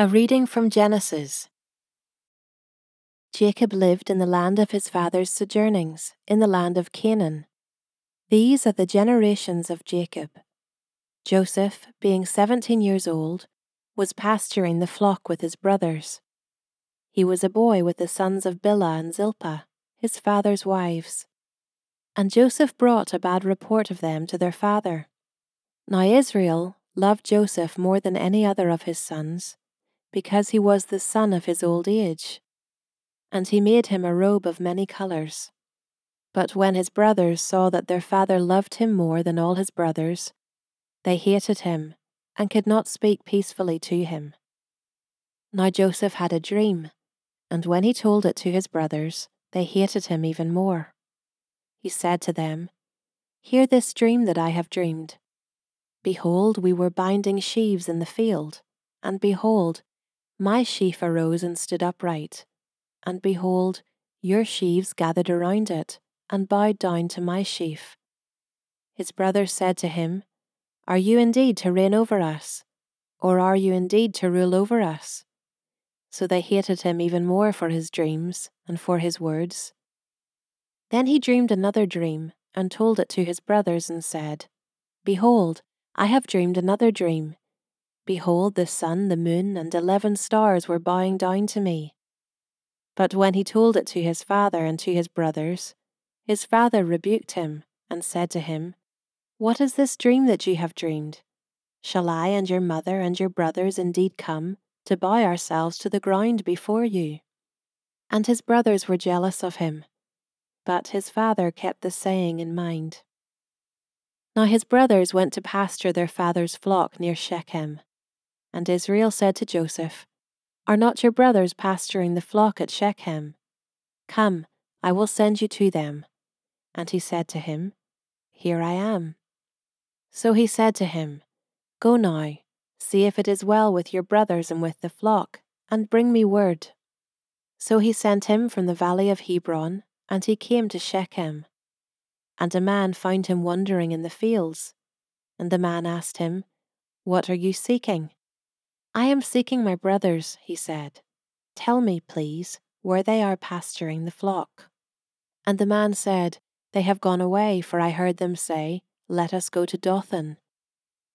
A reading from Genesis. Jacob lived in the land of his father's sojournings, in the land of Canaan. These are the generations of Jacob. Joseph, being seventeen years old, was pasturing the flock with his brothers. He was a boy with the sons of Bilhah and Zilpah, his father's wives. And Joseph brought a bad report of them to their father. Now Israel loved Joseph more than any other of his sons because he was the son of his old age. And he made him a robe of many colours. But when his brothers saw that their father loved him more than all his brothers, they hated him and could not speak peacefully to him. Now Joseph had a dream, and when he told it to his brothers, they hated him even more. He said to them, Hear this dream that I have dreamed. Behold, we were binding sheaves in the field, and behold, my sheaf arose and stood upright, and behold, your sheaves gathered around it, and bowed down to my sheaf. His brothers said to him, Are you indeed to reign over us? Or are you indeed to rule over us? So they hated him even more for his dreams and for his words. Then he dreamed another dream, and told it to his brothers, and said, Behold, I have dreamed another dream Behold, the sun, the moon, and eleven stars were bowing down to me. But when he told it to his father and to his brothers, his father rebuked him, and said to him, What is this dream that you have dreamed? Shall I and your mother and your brothers indeed come to bow ourselves to the ground before you? And his brothers were jealous of him. But his father kept the saying in mind. Now his brothers went to pasture their father's flock near Shechem. And Israel said to Joseph, Are not your brothers pasturing the flock at Shechem? Come, I will send you to them. And he said to him, Here I am. So he said to him, Go now, see if it is well with your brothers and with the flock, and bring me word. So he sent him from the valley of Hebron, and he came to Shechem. And a man found him wandering in the fields. And the man asked him, What are you seeking? I am seeking my brothers, he said. Tell me, please, where they are pasturing the flock. And the man said, They have gone away, for I heard them say, Let us go to Dothan.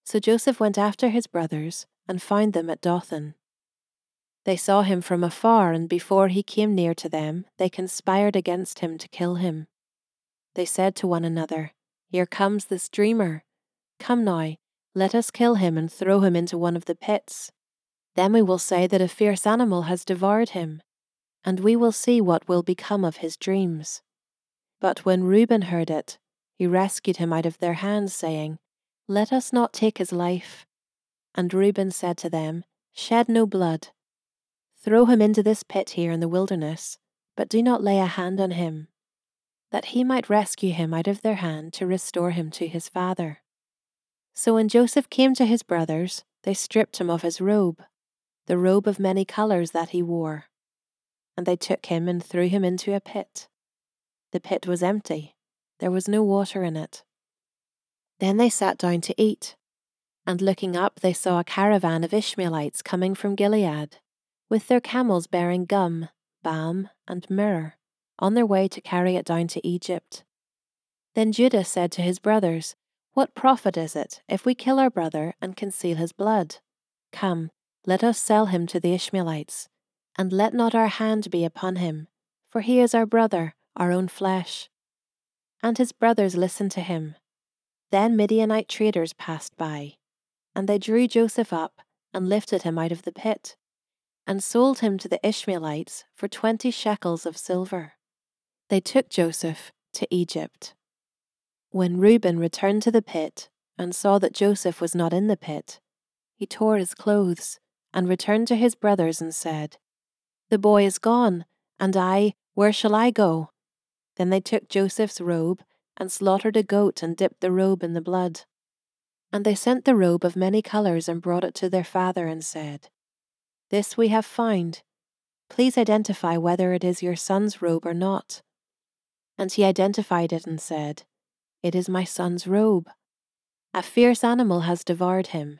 So Joseph went after his brothers, and found them at Dothan. They saw him from afar, and before he came near to them, they conspired against him to kill him. They said to one another, Here comes this dreamer. Come now, let us kill him and throw him into one of the pits. Then we will say that a fierce animal has devoured him, and we will see what will become of his dreams. But when Reuben heard it, he rescued him out of their hands, saying, Let us not take his life. And Reuben said to them, Shed no blood. Throw him into this pit here in the wilderness, but do not lay a hand on him, that he might rescue him out of their hand to restore him to his father. So when Joseph came to his brothers, they stripped him of his robe the robe of many colours that he wore. And they took him and threw him into a pit. The pit was empty, there was no water in it. Then they sat down to eat, and looking up, they saw a caravan of Ishmaelites coming from Gilead, with their camels bearing gum, balm, and myrrh, on their way to carry it down to Egypt. Then Judah said to his brothers, What profit is it if we kill our brother and conceal his blood? Come, let us sell him to the Ishmaelites, and let not our hand be upon him, for he is our brother, our own flesh. And his brothers listened to him. Then Midianite traders passed by, and they drew Joseph up and lifted him out of the pit, and sold him to the Ishmaelites for twenty shekels of silver. They took Joseph to Egypt. When Reuben returned to the pit and saw that Joseph was not in the pit, he tore his clothes and returned to his brothers and said, The boy is gone, and I, where shall I go? Then they took Joseph's robe and slaughtered a goat and dipped the robe in the blood. And they sent the robe of many colours and brought it to their father and said, This we have found. Please identify whether it is your son's robe or not. And he identified it and said, It is my son's robe. A fierce animal has devoured him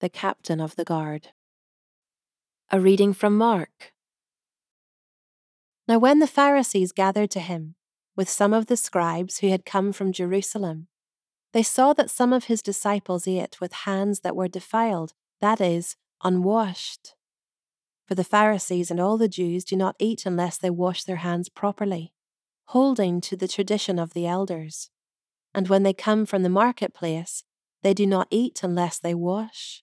the captain of the guard. A reading from Mark. Now, when the Pharisees gathered to him, with some of the scribes who had come from Jerusalem, they saw that some of his disciples ate with hands that were defiled, that is, unwashed. For the Pharisees and all the Jews do not eat unless they wash their hands properly, holding to the tradition of the elders. And when they come from the marketplace, they do not eat unless they wash.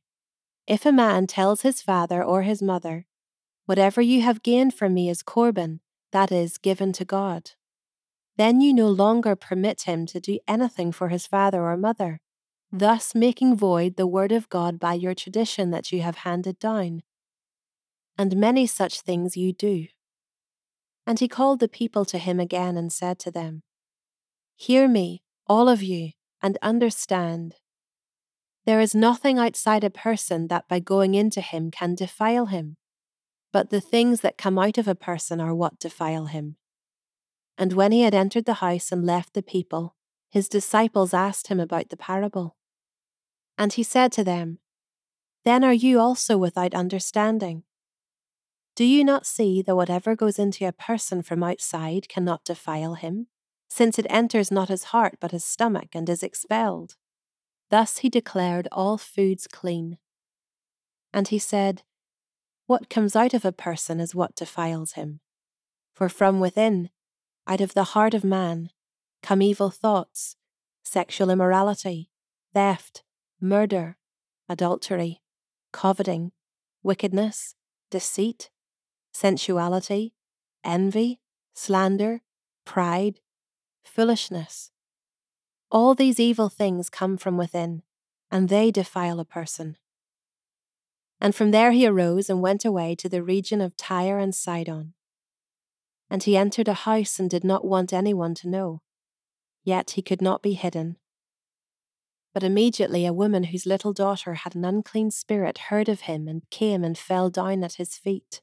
If a man tells his father or his mother, Whatever you have gained from me is Corban, that is, given to God. Then you no longer permit him to do anything for his father or mother, thus making void the word of God by your tradition that you have handed down. And many such things you do. And he called the people to him again and said to them, Hear me, all of you, and understand. There is nothing outside a person that by going into him can defile him but the things that come out of a person are what defile him. And when he had entered the house and left the people, his disciples asked him about the parable. And he said to them, Then are you also without understanding? Do you not see that whatever goes into a person from outside cannot defile him, since it enters not his heart but his stomach and is expelled? Thus he declared all foods clean. And he said, what comes out of a person is what defiles him. For from within, out of the heart of man, come evil thoughts, sexual immorality, theft, murder, adultery, coveting, wickedness, deceit, sensuality, envy, slander, pride, foolishness. All these evil things come from within, and they defile a person. And from there he arose and went away to the region of Tyre and Sidon. And he entered a house and did not want anyone to know. Yet he could not be hidden. But immediately a woman whose little daughter had an unclean spirit heard of him and came and fell down at his feet.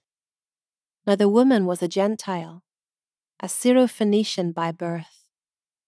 Now the woman was a Gentile, a Syrophoenician by birth,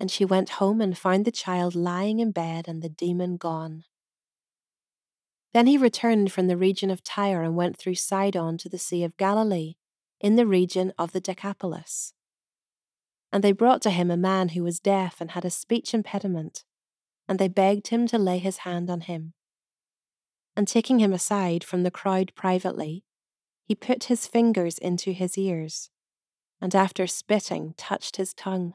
And she went home and found the child lying in bed and the demon gone. Then he returned from the region of Tyre and went through Sidon to the Sea of Galilee, in the region of the Decapolis. And they brought to him a man who was deaf and had a speech impediment, and they begged him to lay his hand on him. And taking him aside from the crowd privately, he put his fingers into his ears, and after spitting, touched his tongue.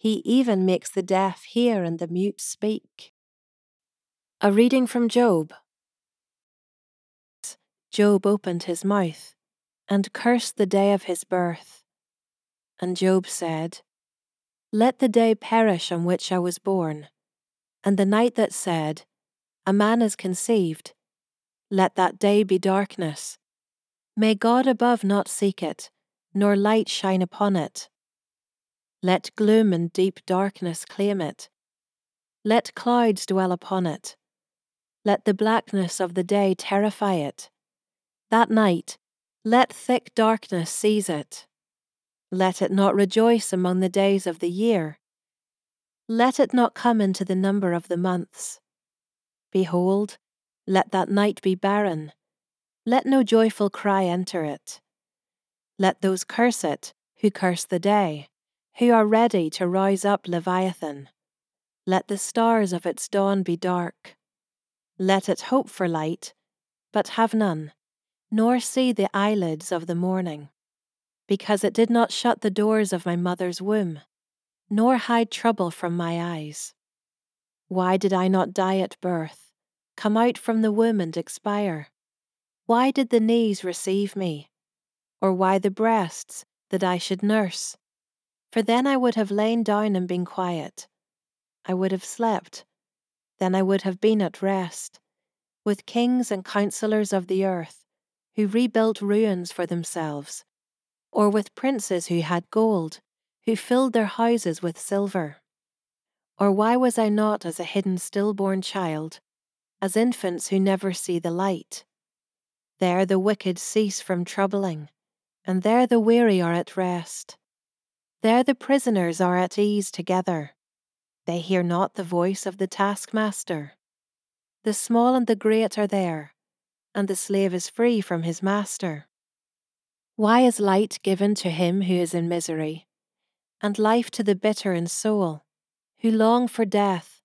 He even makes the deaf hear and the mute speak. A reading from Job. Job opened his mouth and cursed the day of his birth. And Job said, Let the day perish on which I was born, and the night that said, A man is conceived. Let that day be darkness. May God above not seek it, nor light shine upon it. Let gloom and deep darkness claim it. Let clouds dwell upon it. Let the blackness of the day terrify it. That night, let thick darkness seize it. Let it not rejoice among the days of the year. Let it not come into the number of the months. Behold, let that night be barren. Let no joyful cry enter it. Let those curse it who curse the day, who are ready to rise up Leviathan. Let the stars of its dawn be dark. Let it hope for light, but have none nor see the eyelids of the morning, because it did not shut the doors of my mother's womb, nor hide trouble from my eyes. Why did I not die at birth, come out from the womb and expire? Why did the knees receive me, or why the breasts that I should nurse? For then I would have lain down and been quiet. I would have slept, then I would have been at rest, with kings and counsellors of the earth who rebuilt ruins for themselves, or with princes who had gold, who filled their houses with silver? Or why was I not as a hidden stillborn child, as infants who never see the light? There the wicked cease from troubling, and there the weary are at rest. There the prisoners are at ease together. They hear not the voice of the taskmaster. The small and the great are there, and the slave is free from his master. Why is light given to him who is in misery, and life to the bitter in soul, who long for death,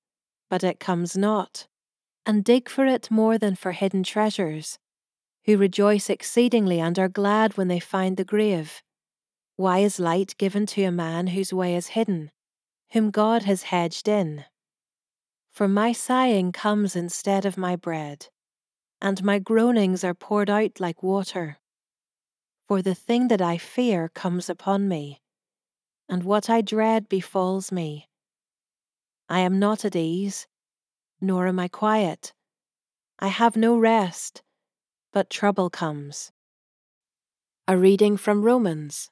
but it comes not, and dig for it more than for hidden treasures, who rejoice exceedingly and are glad when they find the grave? Why is light given to a man whose way is hidden, whom God has hedged in? For my sighing comes instead of my bread and my groanings are poured out like water. For the thing that I fear comes upon me, and what I dread befalls me. I am not at ease, nor am I quiet. I have no rest, but trouble comes. A reading from Romans.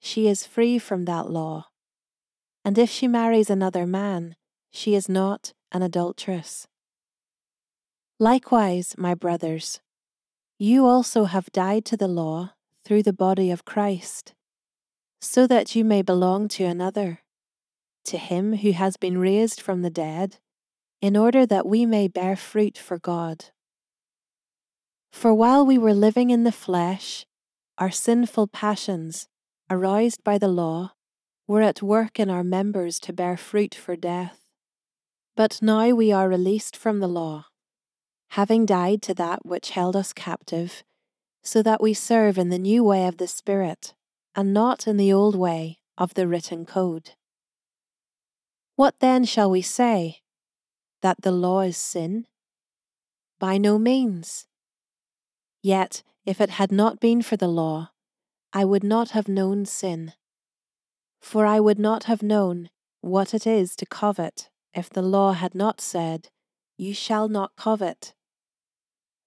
she is free from that law. And if she marries another man, she is not an adulteress. Likewise, my brothers, you also have died to the law through the body of Christ, so that you may belong to another, to him who has been raised from the dead, in order that we may bear fruit for God. For while we were living in the flesh, our sinful passions, aroused by the law, were at work in our members to bear fruit for death. But now we are released from the law, having died to that which held us captive, so that we serve in the new way of the Spirit, and not in the old way of the written code. What then shall we say? That the law is sin? By no means. Yet, if it had not been for the law, I would not have known sin. For I would not have known what it is to covet if the law had not said, You shall not covet.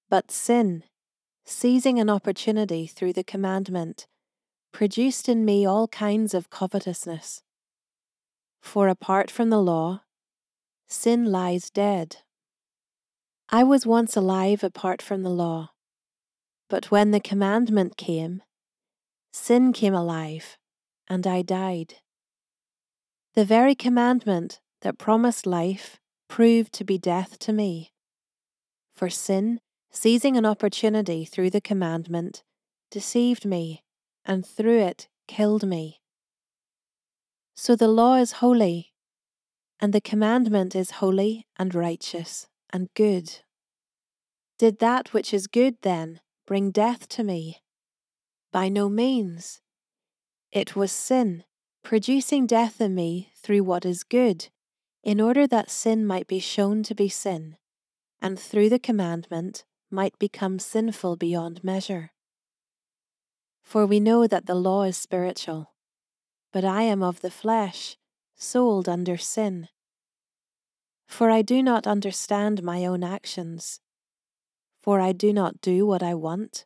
But sin, seizing an opportunity through the commandment, produced in me all kinds of covetousness. For apart from the law, sin lies dead. I was once alive apart from the law, but when the commandment came, sin came alive, and I died. The very commandment that promised life proved to be death to me. For sin, seizing an opportunity through the commandment, deceived me, and through it killed me. So the law is holy, and the commandment is holy and righteous and good. Did that which is good, then, bring death to me? By no means. It was sin, producing death in me through what is good, in order that sin might be shown to be sin, and through the commandment might become sinful beyond measure. For we know that the law is spiritual, but I am of the flesh, sold under sin. For I do not understand my own actions. For I do not do what I want,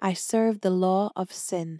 I serve the law of sin.